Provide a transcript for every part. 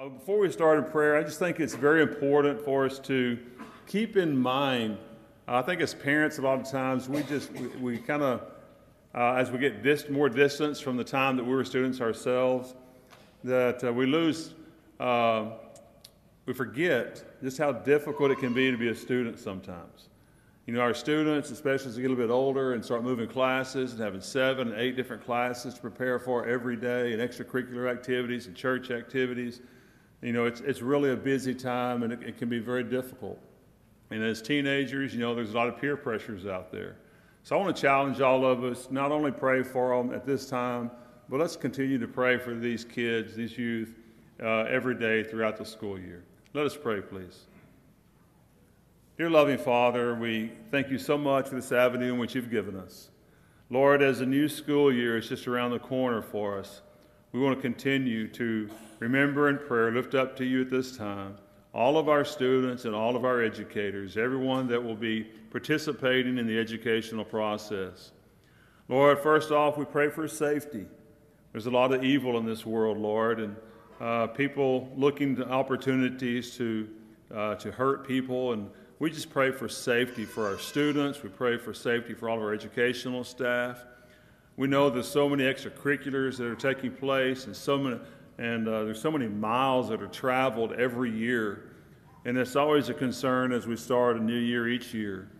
Uh, Before we start in prayer, I just think it's very important for us to keep in mind. uh, I think as parents, a lot of times we just we, we kind of uh, as we get more distance from the time that we were students ourselves, that uh, we lose, uh, we forget just how difficult it can be to be a student sometimes. You know, our students, especially as they get a little bit older and start moving classes and having seven eight different classes to prepare for every day and extracurricular activities and church activities, you know, it's, it's really a busy time and it, it can be very difficult. And as teenagers, you know, there's a lot of peer pressures out there. So I want to challenge all of us, not only pray for them at this time, but let's continue to pray for these kids, these youth, uh, every day throughout the school year. Let us pray, please. Dear loving Father, we thank you so much for this avenue in which you've given us. Lord, as the new school year is just around the corner for us, we want to continue to remember in prayer, lift up to you at this time all of our students and all of our educators, everyone that will be participating in the educational process. Lord, first off, we pray for safety. There's a lot of evil in this world, Lord, and uh, people looking to opportunities to, uh, to hurt people. And we just pray for safety for our students. We pray for safety for all of our educational staff. We know there's so many extracurriculars that are taking place, and so many, and uh, there's so many miles that are traveled every year. And it's always a concern as we start a new year each year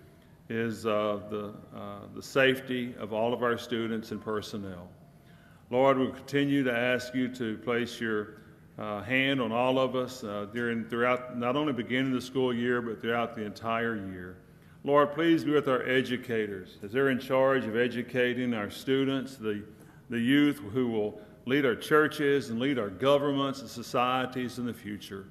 is uh, the, uh, the safety of all of our students and personnel. Lord, we continue to ask you to place your uh, hand on all of us uh, during throughout not only beginning the school year but throughout the entire year. Lord, please be with our educators as they're in charge of educating our students, the, the youth who will lead our churches and lead our governments and societies in the future.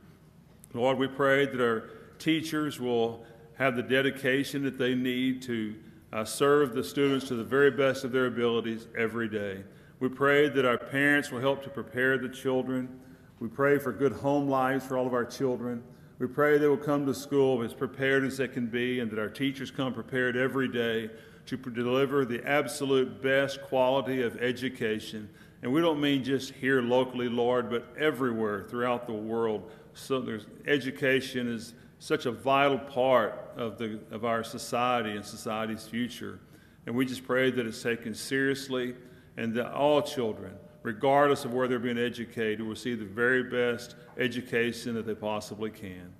Lord, we pray that our teachers will have the dedication that they need to uh, serve the students to the very best of their abilities every day. We pray that our parents will help to prepare the children. We pray for good home lives for all of our children. We pray they will come to school as prepared as they can be and that our teachers come prepared every day to deliver the absolute best quality of education. And we don't mean just here locally, Lord, but everywhere throughout the world. So education is such a vital part of, the, of our society and society's future. And we just pray that it's taken seriously and that all children, regardless of where they're being educated, will see the very best education that they possibly can.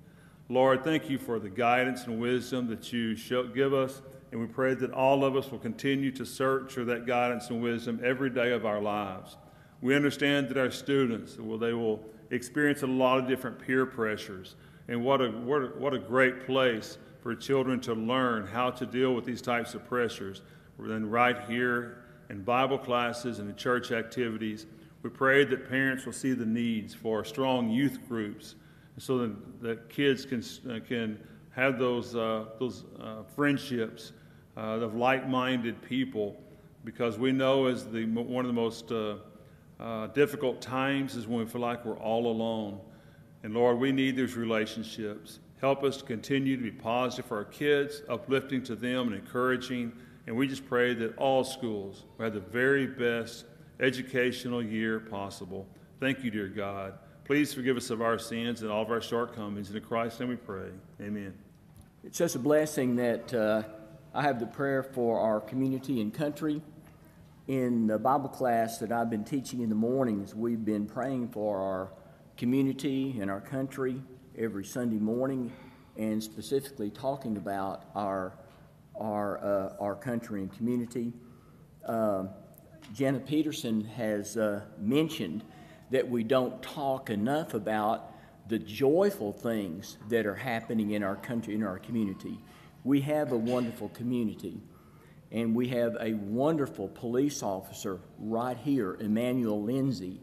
Lord, thank you for the guidance and wisdom that you give us, and we pray that all of us will continue to search for that guidance and wisdom every day of our lives. We understand that our students, well, they will experience a lot of different peer pressures, and what a, what a, what a great place for children to learn how to deal with these types of pressures. Then right here in Bible classes and in church activities, we pray that parents will see the needs for strong youth groups so that, that kids can, uh, can have those, uh, those uh, friendships uh, of like minded people because we know as the, one of the most uh, uh, difficult times is when we feel like we're all alone. And Lord, we need these relationships. Help us to continue to be positive for our kids, uplifting to them and encouraging. And we just pray that all schools will have the very best educational year possible. Thank you, dear God. Please forgive us of our sins and all of our shortcomings. In Christ's name we pray. Amen. It's such a blessing that uh, I have the prayer for our community and country. In the Bible class that I've been teaching in the mornings, we've been praying for our community and our country every Sunday morning, and specifically talking about our our uh, our country and community. Uh, Peterson has uh, mentioned that we don't talk enough about the joyful things that are happening in our country, in our community. We have a wonderful community, and we have a wonderful police officer right here, Emmanuel Lindsay,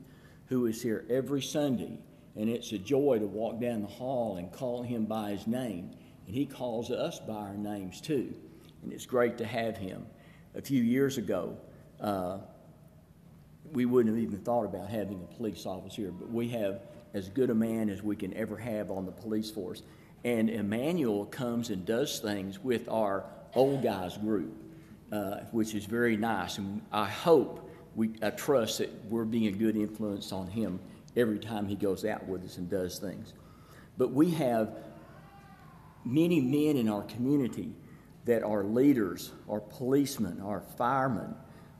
who is here every Sunday. And it's a joy to walk down the hall and call him by his name. And he calls us by our names too. And it's great to have him. A few years ago, uh, we wouldn't have even thought about having a police officer here, but we have as good a man as we can ever have on the police force. And Emmanuel comes and does things with our old guys group, uh, which is very nice. And I hope, we, I trust that we're being a good influence on him every time he goes out with us and does things. But we have many men in our community that our leaders, our policemen, our firemen,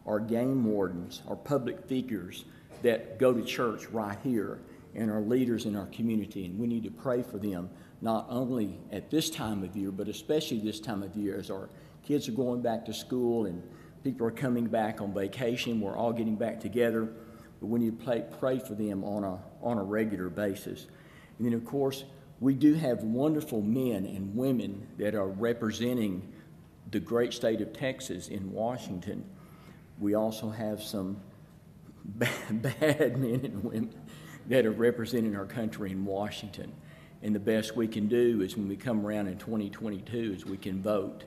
our game wardens, our public figures that go to church right here and our leaders in our community. And we need to pray for them, not only at this time of year, but especially this time of year as our kids are going back to school and people are coming back on vacation. We're all getting back together. But we need to pray, pray for them on a, on a regular basis. And then, of course, we do have wonderful men and women that are representing the great state of Texas in Washington. We also have some bad, bad men and women that are representing our country in Washington. And the best we can do is when we come around in 2022 is we can vote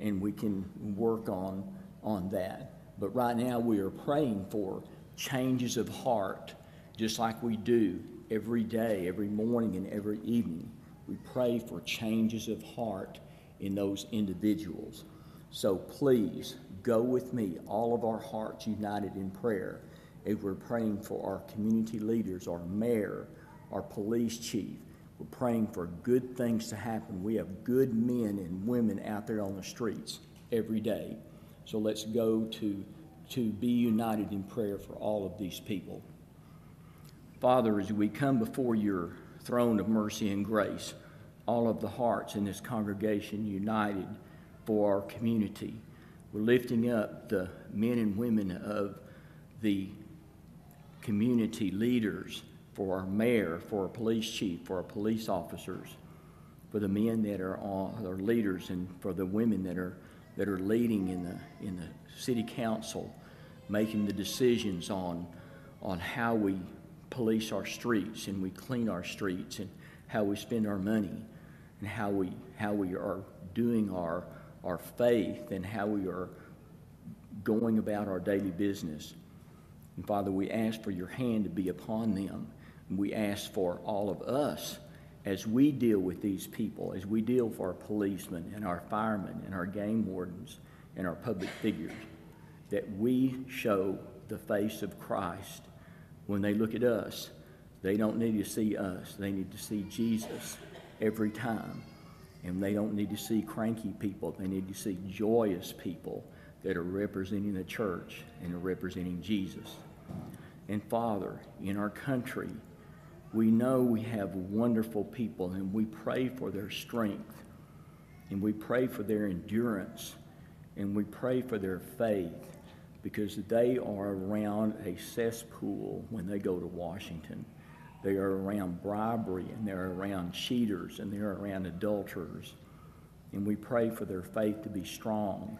and we can work on, on that. But right now we are praying for changes of heart, just like we do every day, every morning, and every evening. We pray for changes of heart in those individuals. So please go with me, all of our hearts united in prayer, as we're praying for our community leaders, our mayor, our police chief. We're praying for good things to happen. We have good men and women out there on the streets every day. So let's go to, to be united in prayer for all of these people. Father, as we come before your throne of mercy and grace, all of the hearts in this congregation united for our community. We're lifting up the men and women of the community leaders, for our mayor, for our police chief, for our police officers, for the men that are, leaders, and for the women that are, that are leading in the, in the city council, making the decisions on, on how we police our streets and we clean our streets and how we spend our money and how we, how we are doing our, our faith and how we are going about our daily business. And Father, we ask for your hand to be upon them. And we ask for all of us as we deal with these people, as we deal with our policemen and our firemen and our game wardens and our public figures, that we show the face of Christ when they look at us, they don't need to see us. They need to see Jesus every time. And they don't need to see cranky people. They need to see joyous people that are representing the church and representing Jesus. And Father, in our country, we know we have wonderful people and we pray for their strength and we pray for their endurance and we pray for their faith because they are around a cesspool when they go to Washington. They are around bribery and they're around cheaters and they're around adulterers. And we pray for their faith to be strong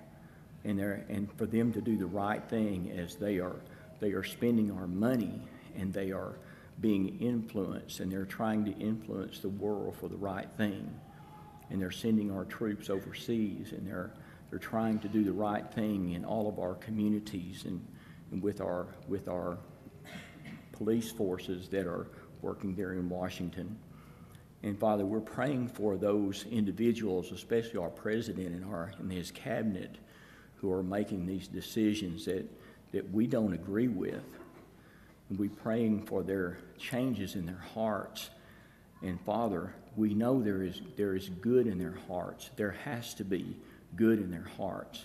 and, and for them to do the right thing as they are, they are spending our money and they are being influenced and they're trying to influence the world for the right thing. And they're sending our troops overseas and they're they're trying to do the right thing in all of our communities and, and with, our, with our police forces that are working there in Washington. And Father, we're praying for those individuals, especially our president and, our, and his cabinet, who are making these decisions that, that we don't agree with. And we're praying for their changes in their hearts. And Father, we know there is, there is good in their hearts. There has to be good in their hearts.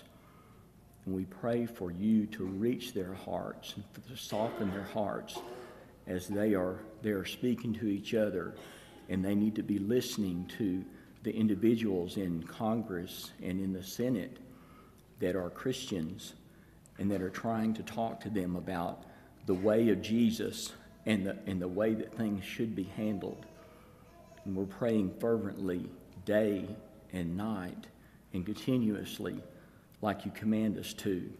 And we pray for you to reach their hearts and to soften their hearts as they are, they are speaking to each other and they need to be listening to the individuals in Congress and in the Senate that are Christians and that are trying to talk to them about the way of Jesus and the, and the way that things should be handled. And we're praying fervently day and night and continuously like you command us to.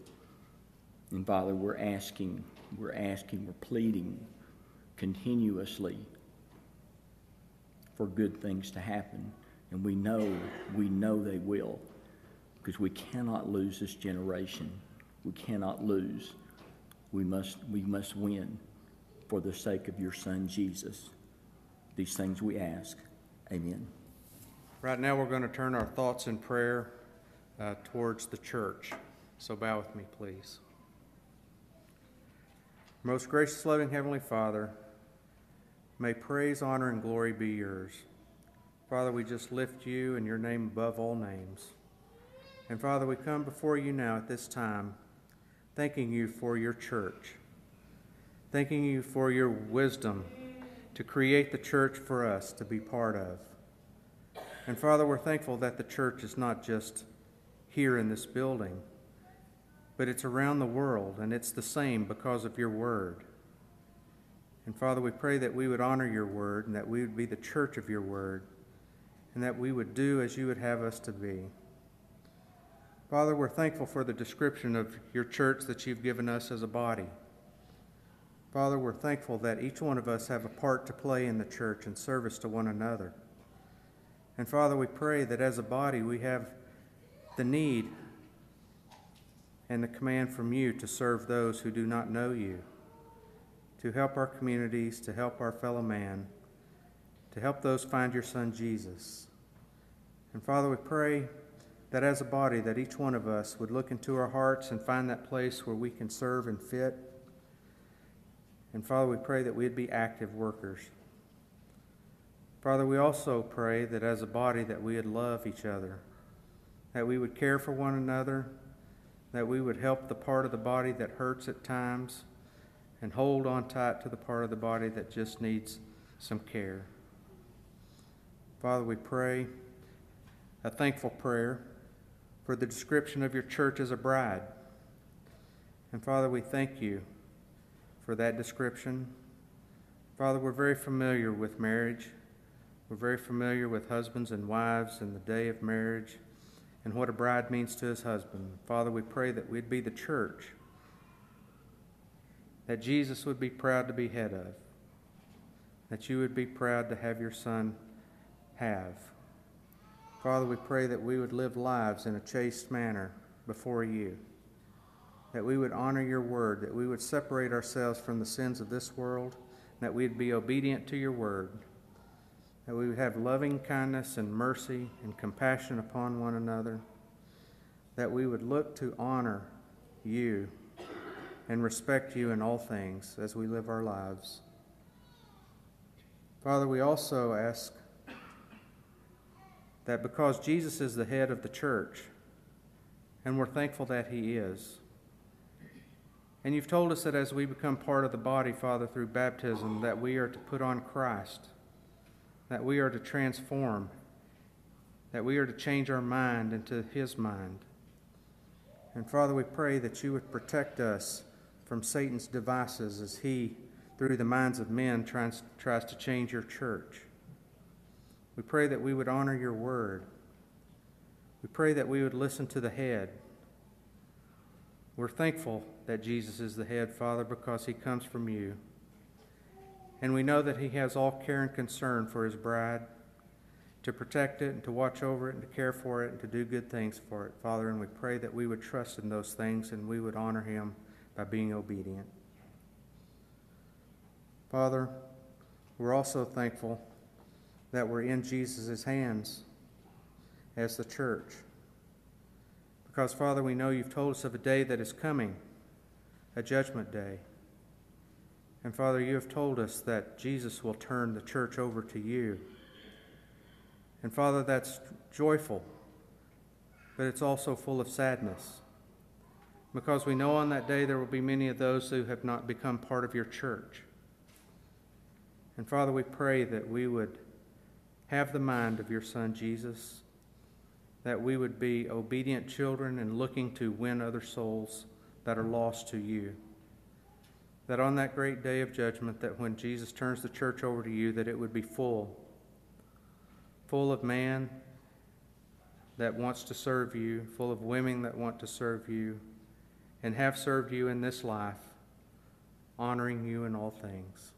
And Father, we're asking, we're asking, we're pleading continuously for good things to happen. And we know, we know they will because we cannot lose this generation. We cannot lose. We must, we must win for the sake of your Son, Jesus. These things we ask. Amen. Right now, we're going to turn our thoughts and prayer uh, towards the church. So bow with me, please. Most gracious, loving Heavenly Father, May praise, honor, and glory be yours. Father, we just lift you and your name above all names. And Father, we come before you now at this time, thanking you for your church, thanking you for your wisdom to create the church for us to be part of. And Father, we're thankful that the church is not just here in this building, but it's around the world, and it's the same because of your word. And Father, we pray that we would honor your word and that we would be the church of your word and that we would do as you would have us to be. Father, we're thankful for the description of your church that you've given us as a body. Father, we're thankful that each one of us have a part to play in the church and service to one another. And Father, we pray that as a body we have the need and the command from you to serve those who do not know you, to help our communities, to help our fellow man, to help those find your Son Jesus. And Father, we pray that as a body, that each one of us would look into our hearts and find that place where we can serve and fit. And Father, we pray that we'd be active workers. Father, we also pray that as a body that we would love each other, that we would care for one another, that we would help the part of the body that hurts at times, and hold on tight to the part of the body that just needs some care. Father, we pray a thankful prayer for the description of your church as a bride. And Father, we thank you for that description. Father, we're very familiar with marriage. We're very familiar with husbands and wives and the day of marriage and what a bride means to his husband. Father, we pray that we'd be the church that Jesus would be proud to be head of, that you would be proud to have your son have. Father, we pray that we would live lives in a chaste manner before you, that we would honor your word, that we would separate ourselves from the sins of this world, that we'd be obedient to your word, that we would have loving kindness and mercy and compassion upon one another, that we would look to honor you and respect you in all things as we live our lives. Father, we also ask that because Jesus is the head of the church, and we're thankful that he is. And you've told us that as we become part of the body, Father, through baptism, that we are to put on Christ, that we are to transform, that we are to change our mind into his mind. And Father, we pray that you would protect us from Satan's devices as he, through the minds of men, tries, tries to change your church. We pray that we would honor your word. We pray that we would listen to the head. We're thankful that Jesus is the head, Father, because he comes from you. And we know that he has all care and concern for his bride to protect it and to watch over it and to care for it and to do good things for it, Father. And we pray that we would trust in those things and we would honor him by being obedient. Father, we're also thankful that we're in Jesus' hands as the church. Because, Father, we know you've told us of a day that is coming, a judgment day. And, Father, you have told us that Jesus will turn the church over to you. And, Father, that's joyful, but it's also full of sadness. Because we know on that day there will be many of those who have not become part of your church. And, Father, we pray that we would have the mind of your Son Jesus, that we would be obedient children and looking to win other souls that are lost to you. That on that great day of judgment, that when Jesus turns the church over to you, that it would be full, full of man that wants to serve you, full of women that want to serve you, and have served you in this life, honoring you in all things.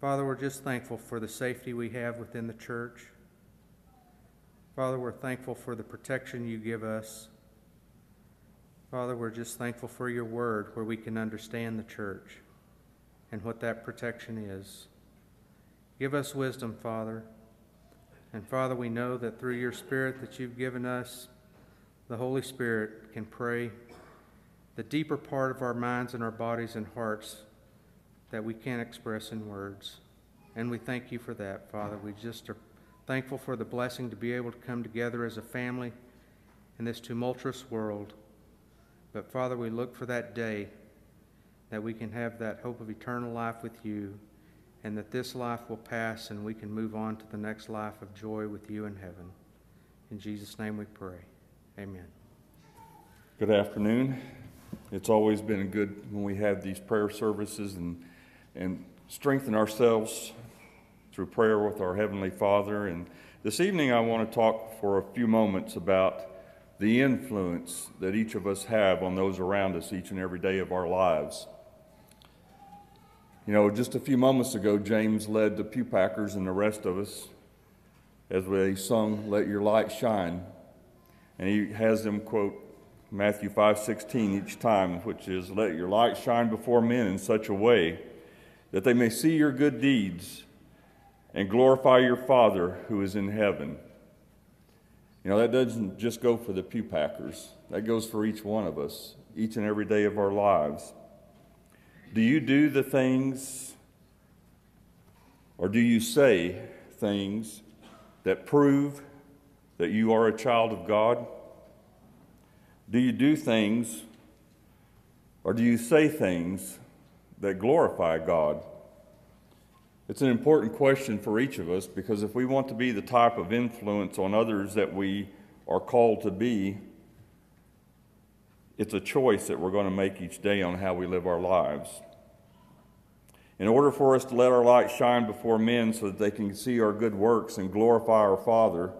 Father, we're just thankful for the safety we have within the church. Father, we're thankful for the protection you give us. Father, we're just thankful for your word where we can understand the church and what that protection is. Give us wisdom, Father. And Father, we know that through your Spirit that you've given us, the Holy Spirit can pray the deeper part of our minds and our bodies and hearts that we can't express in words. And we thank you for that, Father. We just are thankful for the blessing to be able to come together as a family in this tumultuous world. But Father, we look for that day that we can have that hope of eternal life with you and that this life will pass and we can move on to the next life of joy with you in heaven. In Jesus' name we pray. Amen. Good afternoon. It's always been good when we have these prayer services and, and strengthen ourselves through prayer with our Heavenly Father. And this evening, I want to talk for a few moments about the influence that each of us have on those around us each and every day of our lives. You know, just a few moments ago, James led the pew packers and the rest of us as we sung, Let Your Light Shine. And he has them quote Matthew 5:16 each time, which is, Let your light shine before men in such a way that they may see your good deeds and glorify your Father who is in heaven. You know, that doesn't just go for the pew packers, that goes for each one of us, each and every day of our lives. Do you do the things or do you say things that prove that you are a child of God? Do you do things or do you say things that glorify God? It's an important question for each of us because if we want to be the type of influence on others that we are called to be, it's a choice that we're going to make each day on how we live our lives. In order for us to let our light shine before men so that they can see our good works and glorify our Father,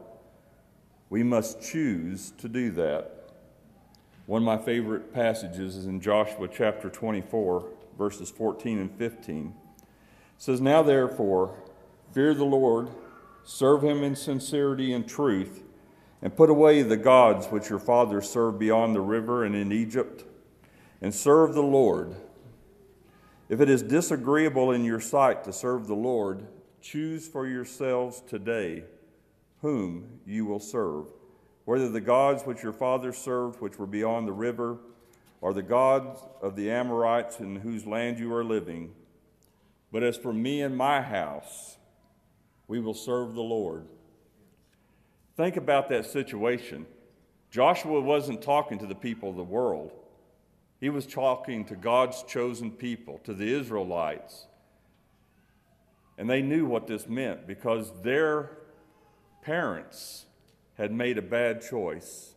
we must choose to do that. One of my favorite passages is in Joshua chapter 24, verses 14 and 15. It says, Now therefore, fear the Lord, serve him in sincerity and truth and put away the gods which your fathers served beyond the river and in Egypt, and serve the Lord. If it is disagreeable in your sight to serve the Lord, choose for yourselves today whom you will serve, whether the gods which your fathers served, which were beyond the river, or the gods of the Amorites in whose land you are living. But as for me and my house, we will serve the Lord. Think about that situation. Joshua wasn't talking to the people of the world, he was talking to God's chosen people, to the Israelites. And they knew what this meant because their parents had made a bad choice.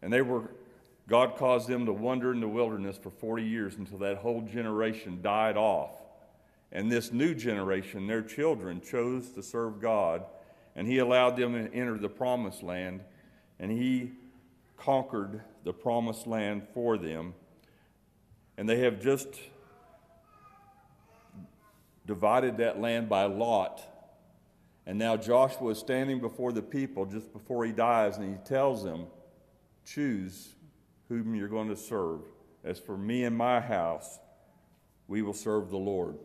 And they were, God caused them to wander in the wilderness for 40 years until that whole generation died off. And this new generation, their children, chose to serve God and he allowed them to enter the promised land, and he conquered the promised land for them. And they have just divided that land by lot. And now Joshua is standing before the people just before he dies, and he tells them, Choose whom you're going to serve. As for me and my house, we will serve the Lord.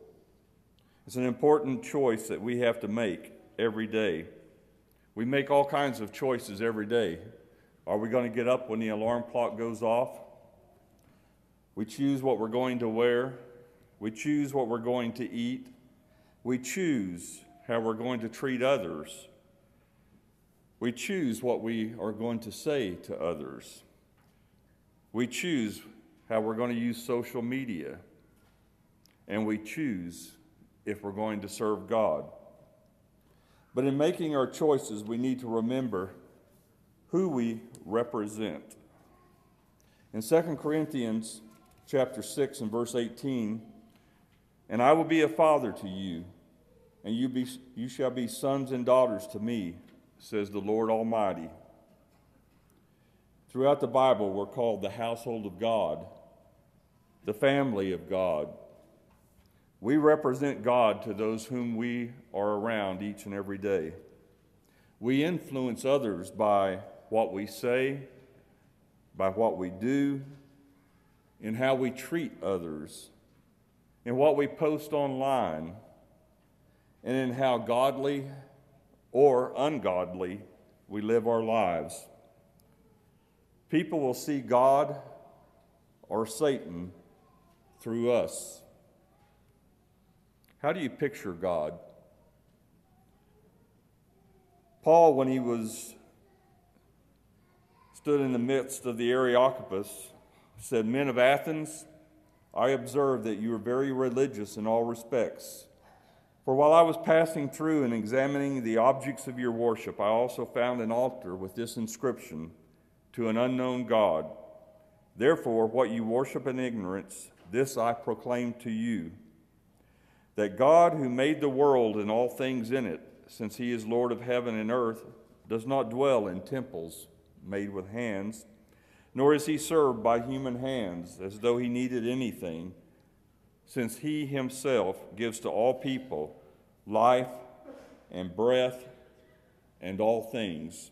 It's an important choice that we have to make every day. We make all kinds of choices every day. Are we going to get up when the alarm clock goes off? We choose what we're going to wear. We choose what we're going to eat. We choose how we're going to treat others. We choose what we are going to say to others. We choose how we're going to use social media. And we choose if we're going to serve God. But in making our choices, we need to remember who we represent. In 2 Corinthians chapter 6 and verse 18, and I will be a father to you, and you, be, you shall be sons and daughters to me, says the Lord Almighty. Throughout the Bible, we're called the household of God, the family of God. We represent God to those whom we are around each and every day. We influence others by what we say, by what we do, in how we treat others, in what we post online, and in how godly or ungodly we live our lives. People will see God or Satan through us. How do you picture God? Paul, when he was stood in the midst of the Areopagus, said, Men of Athens, I observe that you are very religious in all respects. For while I was passing through and examining the objects of your worship, I also found an altar with this inscription To an unknown God. Therefore, what you worship in ignorance, this I proclaim to you that God, who made the world and all things in it, since he is Lord of heaven and earth, does not dwell in temples made with hands, nor is he served by human hands as though he needed anything since he himself gives to all people life and breath and all things.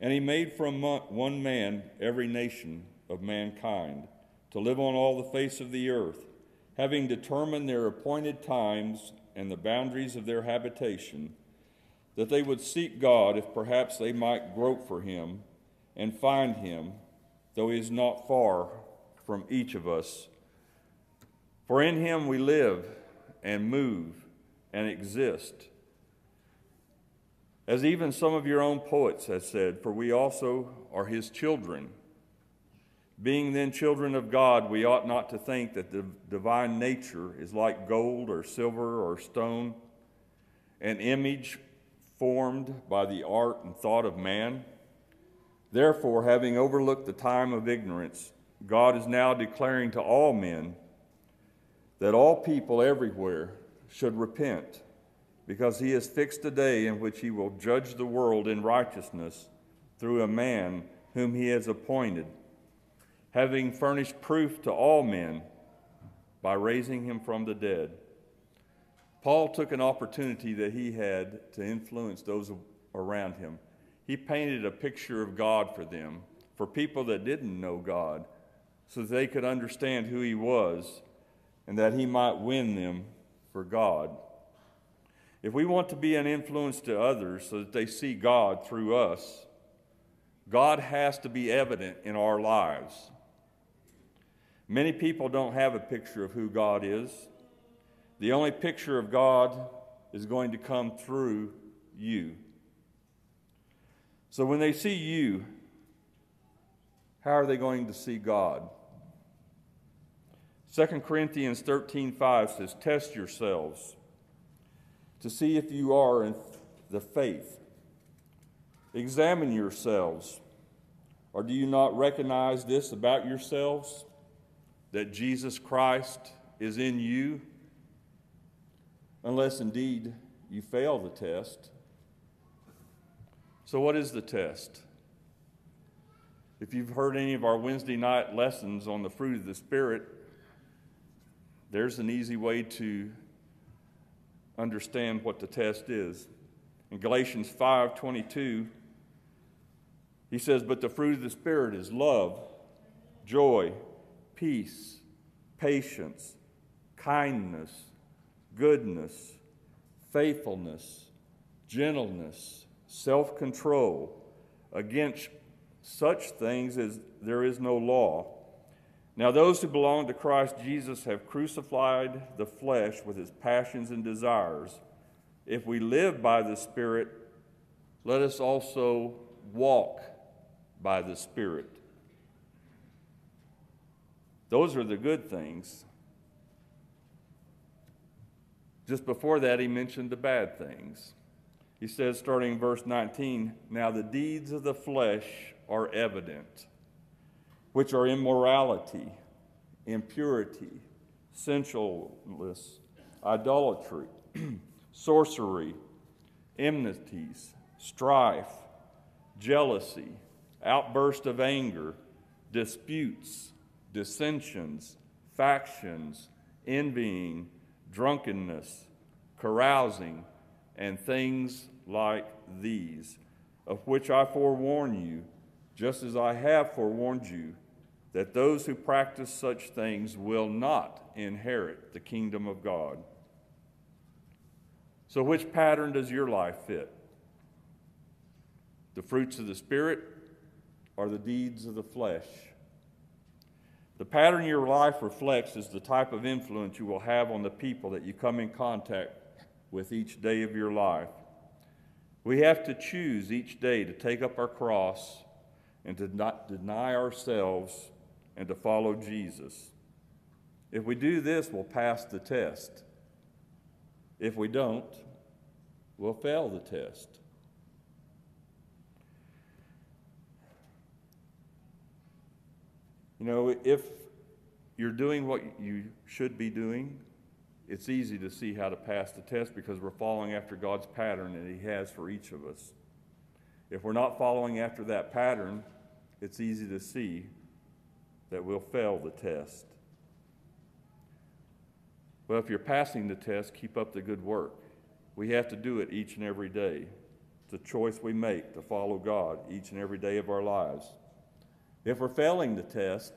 And he made from one man every nation of mankind to live on all the face of the earth, having determined their appointed times and the boundaries of their habitation, that they would seek God if perhaps they might grope for him and find him, though he is not far from each of us for in him we live and move and exist. As even some of your own poets have said, for we also are his children. Being then children of God, we ought not to think that the divine nature is like gold or silver or stone, an image formed by the art and thought of man. Therefore, having overlooked the time of ignorance, God is now declaring to all men that all people everywhere should repent, because he has fixed a day in which he will judge the world in righteousness through a man whom he has appointed, having furnished proof to all men by raising him from the dead. Paul took an opportunity that he had to influence those around him. He painted a picture of God for them, for people that didn't know God, so that they could understand who he was and that he might win them for God. If we want to be an influence to others so that they see God through us, God has to be evident in our lives. Many people don't have a picture of who God is. The only picture of God is going to come through you. So when they see you, how are they going to see God? 2 Corinthians 13:5 says, "Test yourselves to see if you are in the faith. Examine yourselves. Or do you not recognize this about yourselves that Jesus Christ is in you? Unless indeed you fail the test. So, what is the test? If you've heard any of our Wednesday night lessons on the fruit of the Spirit, there's an easy way to understand what the test is. In Galatians 5:22, he says, "But the fruit of the spirit is love, joy, peace, patience, kindness, goodness, faithfulness, gentleness, self-control. Against such things as there is no law." Now, those who belong to Christ Jesus have crucified the flesh with its passions and desires. If we live by the Spirit, let us also walk by the Spirit. Those are the good things. Just before that, he mentioned the bad things. He says, starting in verse 19, Now the deeds of the flesh are evident which are immorality, impurity, sensualness, idolatry, sorcery, enmities, strife, jealousy, outburst of anger, disputes, dissensions, factions, envying, drunkenness, carousing, and things like these, of which I forewarn you, just as I have forewarned you that those who practice such things will not inherit the kingdom of God. So, which pattern does your life fit? The fruits of the Spirit or the deeds of the flesh? The pattern your life reflects is the type of influence you will have on the people that you come in contact with each day of your life. We have to choose each day to take up our cross and to not deny ourselves and to follow Jesus. If we do this, we'll pass the test. If we don't, we'll fail the test. You know, if you're doing what you should be doing, it's easy to see how to pass the test because we're following after God's pattern that He has for each of us. If we're not following after that pattern, it's easy to see that we'll fail the test. Well, if you're passing the test, keep up the good work. We have to do it each and every day. It's a choice we make to follow God each and every day of our lives. If we're failing the test,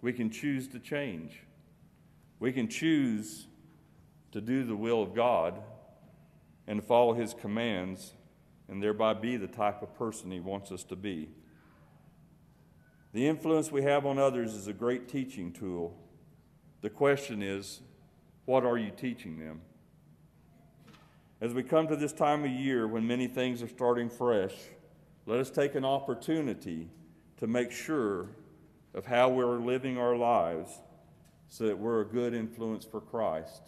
we can choose to change. We can choose to do the will of God and follow His commands and thereby be the type of person He wants us to be. The influence we have on others is a great teaching tool. The question is, what are you teaching them? As we come to this time of year when many things are starting fresh, let us take an opportunity to make sure of how we're living our lives so that we're a good influence for Christ.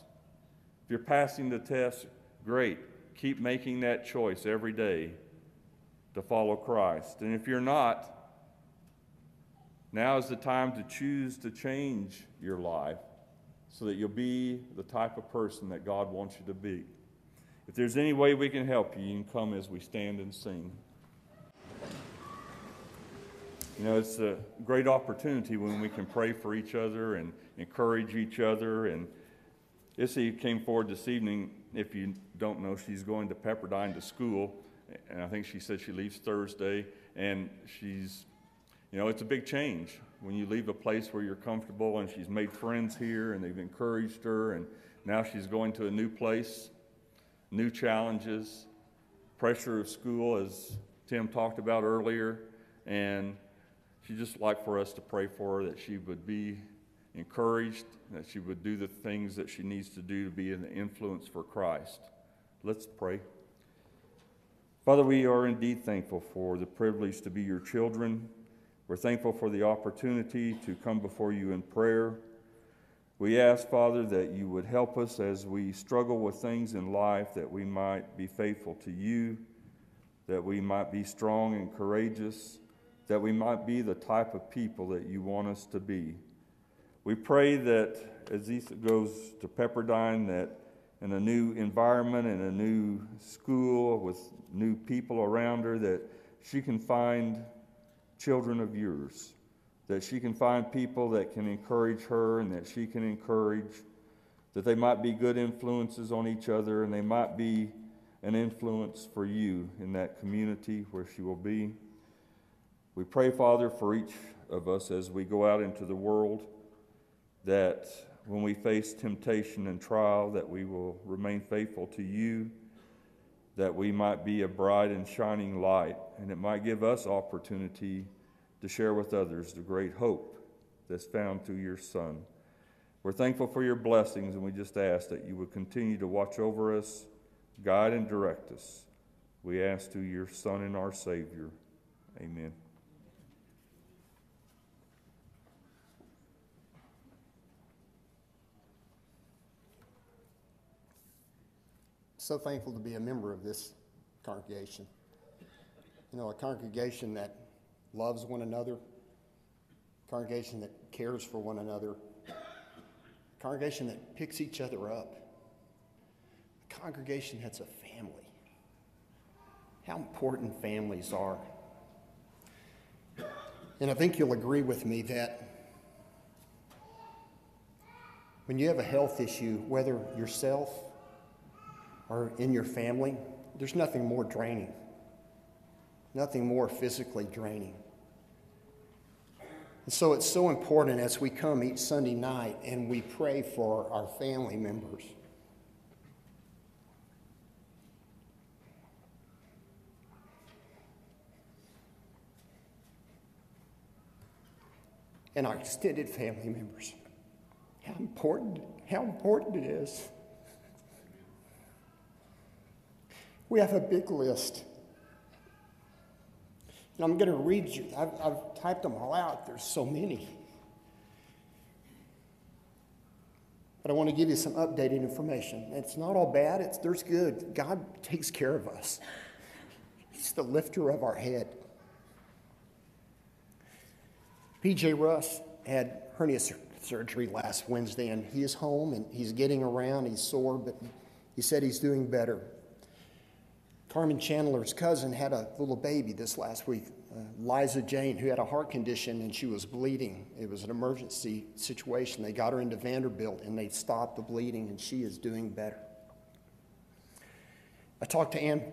If you're passing the test, great. Keep making that choice every day to follow Christ. And if you're not, now is the time to choose to change your life so that you'll be the type of person that God wants you to be. If there's any way we can help you, you can come as we stand and sing. You know, it's a great opportunity when we can pray for each other and encourage each other. And Issy came forward this evening. If you don't know, she's going to Pepperdine to school. And I think she said she leaves Thursday. And she's, you know, it's a big change when you leave a place where you're comfortable. And she's made friends here and they've encouraged her. And now she's going to a new place, new challenges, pressure of school, as Tim talked about earlier. And she'd just like for us to pray for her that she would be encouraged, that she would do the things that she needs to do to be an influence for Christ. Let's pray. Father, we are indeed thankful for the privilege to be your children. We're thankful for the opportunity to come before you in prayer. We ask, Father, that you would help us as we struggle with things in life, that we might be faithful to you, that we might be strong and courageous that we might be the type of people that you want us to be. We pray that as Issa goes to Pepperdine, that in a new environment, in a new school with new people around her, that she can find children of yours, that she can find people that can encourage her and that she can encourage, that they might be good influences on each other and they might be an influence for you in that community where she will be. We pray, Father, for each of us as we go out into the world that when we face temptation and trial that we will remain faithful to you that we might be a bright and shining light and it might give us opportunity to share with others the great hope that's found through your son. We're thankful for your blessings and we just ask that you would continue to watch over us guide and direct us. We ask through your son and our savior. Amen. So thankful to be a member of this congregation. You know, a congregation that loves one another, congregation that cares for one another, congregation that picks each other up, a congregation that's a family. How important families are. And I think you'll agree with me that when you have a health issue, whether yourself or in your family, there's nothing more draining, nothing more physically draining. And so it's so important as we come each Sunday night and we pray for our family members. and our extended family members. How important, how important it is. We have a big list. And I'm going to read you, I've, I've typed them all out. There's so many. But I want to give you some updated information. It's not all bad, it's, there's good. God takes care of us, He's the lifter of our head. PJ Russ had hernia sur- surgery last Wednesday, and he is home and he's getting around. He's sore, but he said he's doing better. Carmen Chandler's cousin had a little baby this last week, uh, Liza Jane, who had a heart condition and she was bleeding. It was an emergency situation. They got her into Vanderbilt and they stopped the bleeding, and she is doing better. I talked to Ann.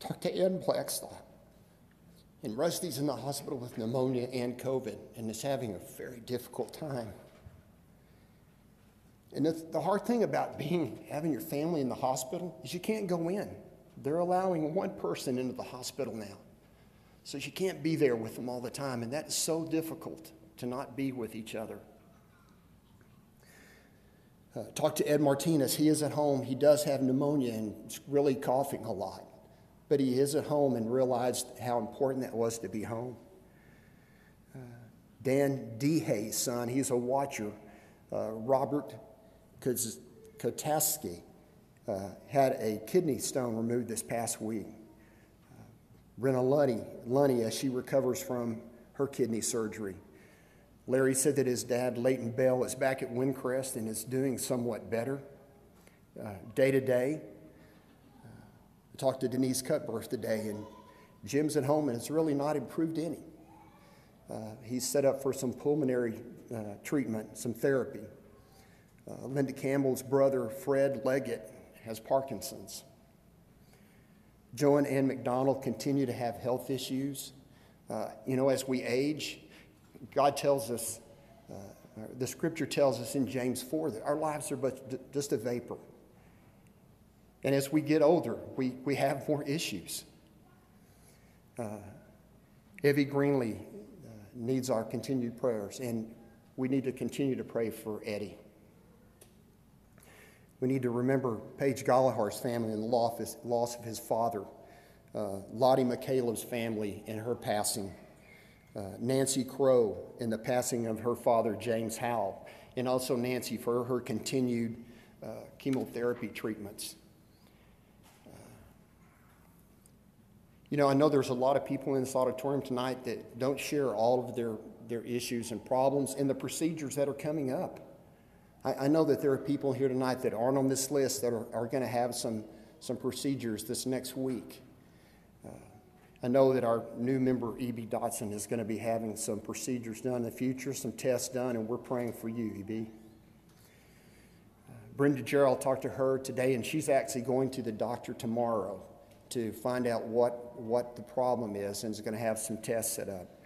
Talked to Ann Blackstock. And Rusty's in the hospital with pneumonia and COVID and is having a very difficult time. And the, hard thing about being having your family in the hospital is you can't go in. They're allowing one person into the hospital now. So you can't be there with them all the time, and that is so difficult to not be with each other. Uh, talk to Ed Martinez. He is at home. He does have pneumonia and is really coughing a lot. But he is at home and realized how important that was to be home. Uh, Dan Dehay's son, he's a watcher. Uh, Robert Kotaski uh, had a kidney stone removed this past week. Uh, Rena Lunny, Lunny, as she recovers from her kidney surgery. Larry said that his dad, Leighton Bell, is back at Windcrest and is doing somewhat better uh, day to day. Uh, I talked to Denise Cutbirth today, and Jim's at home and it's really not improved any. Uh, he's set up for some pulmonary uh, treatment, some therapy. Uh, Linda Campbell's brother, Fred Leggett, has Parkinson's. Joe and Ann McDonald continue to have health issues. Uh, you know, as we age, God tells us, uh, the scripture tells us in James 4 that our lives are but just a vapor. And as we get older, we, we have more issues. Uh, Evie Greenlee uh, needs our continued prayers, and we need to continue to pray for Eddie. We need to remember Paige Gallagher's family and the loss of his father, uh, Lottie McCaleb's family and her passing, uh, Nancy Crow and the passing of her father, James Howell, and also Nancy for her continued uh, chemotherapy treatments. Uh, you know, I know there's a lot of people in this auditorium tonight that don't share all of their, their issues and problems and the procedures that are coming up. I, I know that there are people here tonight that aren't on this list that are, are going to have some, some procedures this next week. Uh, I know that our new member, E.B. Dotson, is going to be having some procedures done in the future, some tests done, and we're praying for you, E.B. Uh, Brenda Gerald talked to her today, and she's actually going to the doctor tomorrow to find out what, what the problem is and is going to have some tests set up.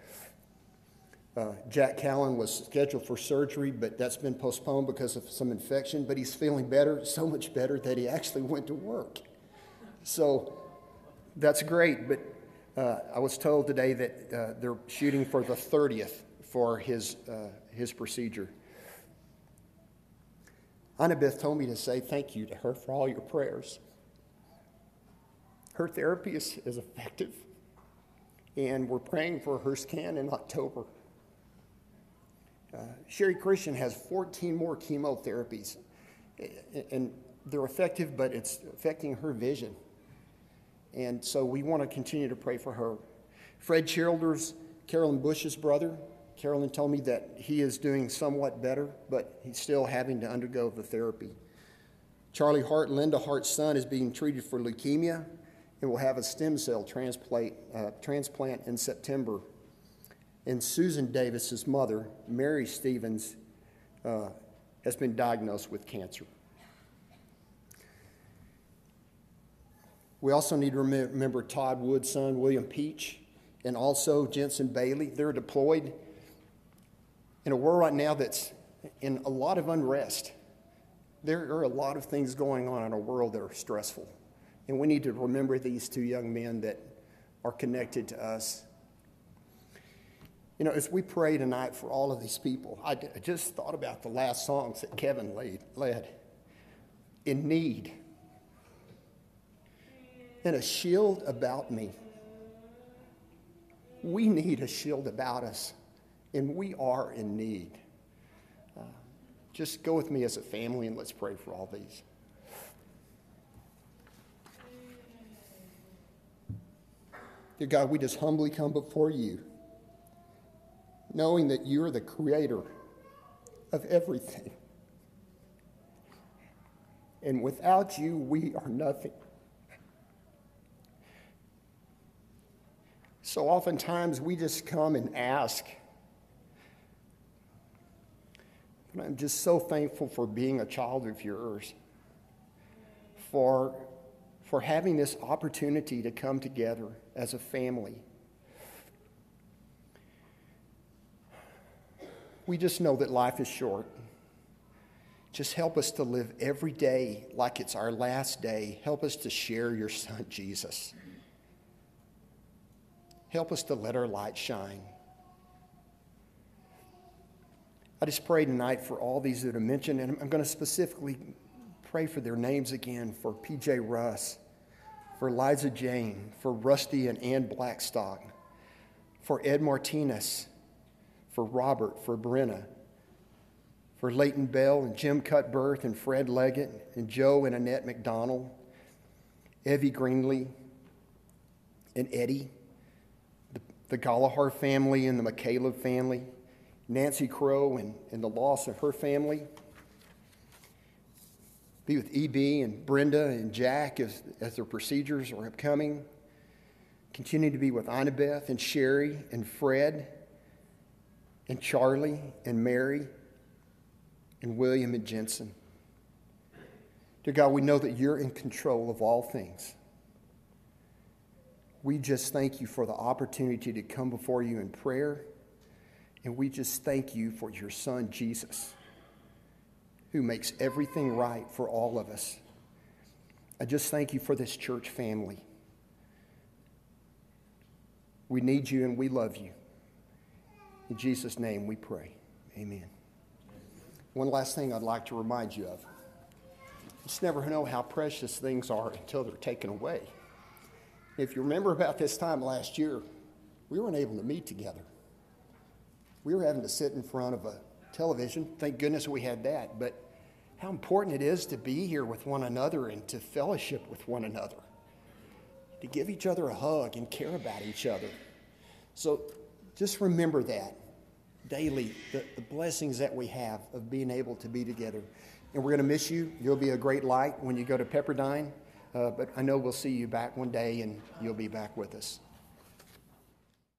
Uh, Jack Callan was scheduled for surgery, but that's been postponed because of some infection. But he's feeling better, so much better that he actually went to work. So that's great. But uh, I was told today that uh, they're shooting for the 30th for his, uh, his procedure. Annabeth told me to say thank you to her for all your prayers. Her therapy is, is effective, and we're praying for her scan in October. Uh, Sherry Christian has 14 more chemotherapies, and they're effective, but it's affecting her vision. And so we want to continue to pray for her. Fred Childers, Carolyn Bush's brother, Carolyn told me that he is doing somewhat better, but he's still having to undergo the therapy. Charlie Hart, Linda Hart's son, is being treated for leukemia and will have a stem cell transplant, uh, transplant in September and Susan Davis's mother, Mary Stevens, uh, has been diagnosed with cancer. We also need to remember Todd Wood's son, William Peach, and also Jensen Bailey. They're deployed in a world right now that's in a lot of unrest. There are a lot of things going on in our world that are stressful. And we need to remember these two young men that are connected to us. You know, as we pray tonight for all of these people, I just thought about the last songs that Kevin laid, led. In need. And a shield about me. We need a shield about us, and we are in need. Uh, just go with me as a family and let's pray for all these. Dear God, we just humbly come before you, knowing that you're the creator of everything. And without you, we are nothing. So oftentimes we just come and ask. But I'm just so thankful for being a child of yours, for, for having this opportunity to come together as a family. We just know that life is short. Just help us to live every day like it's our last day. Help us to share your son, Jesus. Help us to let our light shine. I just pray tonight for all these that are mentioned, and I'm going to specifically pray for their names again for PJ Russ, for Liza Jane, for Rusty and Ann Blackstock, for Ed Martinez, for Robert, for Brenna, for Leighton Bell and Jim Cutbirth and Fred Leggett and Joe and Annette McDonald, Evie Greenlee and Eddie, the, the Gallagher family and the McCaleb family, Nancy Crow and, and the loss of her family. Be with EB and Brenda and Jack as, as their procedures are upcoming. Continue to be with Annabeth and Sherry and Fred and Charlie and Mary and William and Jensen. Dear God, we know that you're in control of all things. We just thank you for the opportunity to come before you in prayer. And we just thank you for your son, Jesus, who makes everything right for all of us. I just thank you for this church family. We need you and we love you. In Jesus' name we pray. Amen. One last thing I'd like to remind you of. You Just never know how precious things are until they're taken away. If you remember about this time last year, we weren't able to meet together. We were having to sit in front of a television. Thank goodness we had that. But how important it is to be here with one another and to fellowship with one another, to give each other a hug and care about each other. So just remember that daily, the, the blessings that we have of being able to be together. And we're going to miss you. You'll be a great light when you go to Pepperdine. Uh, but I know we'll see you back one day and you'll be back with us.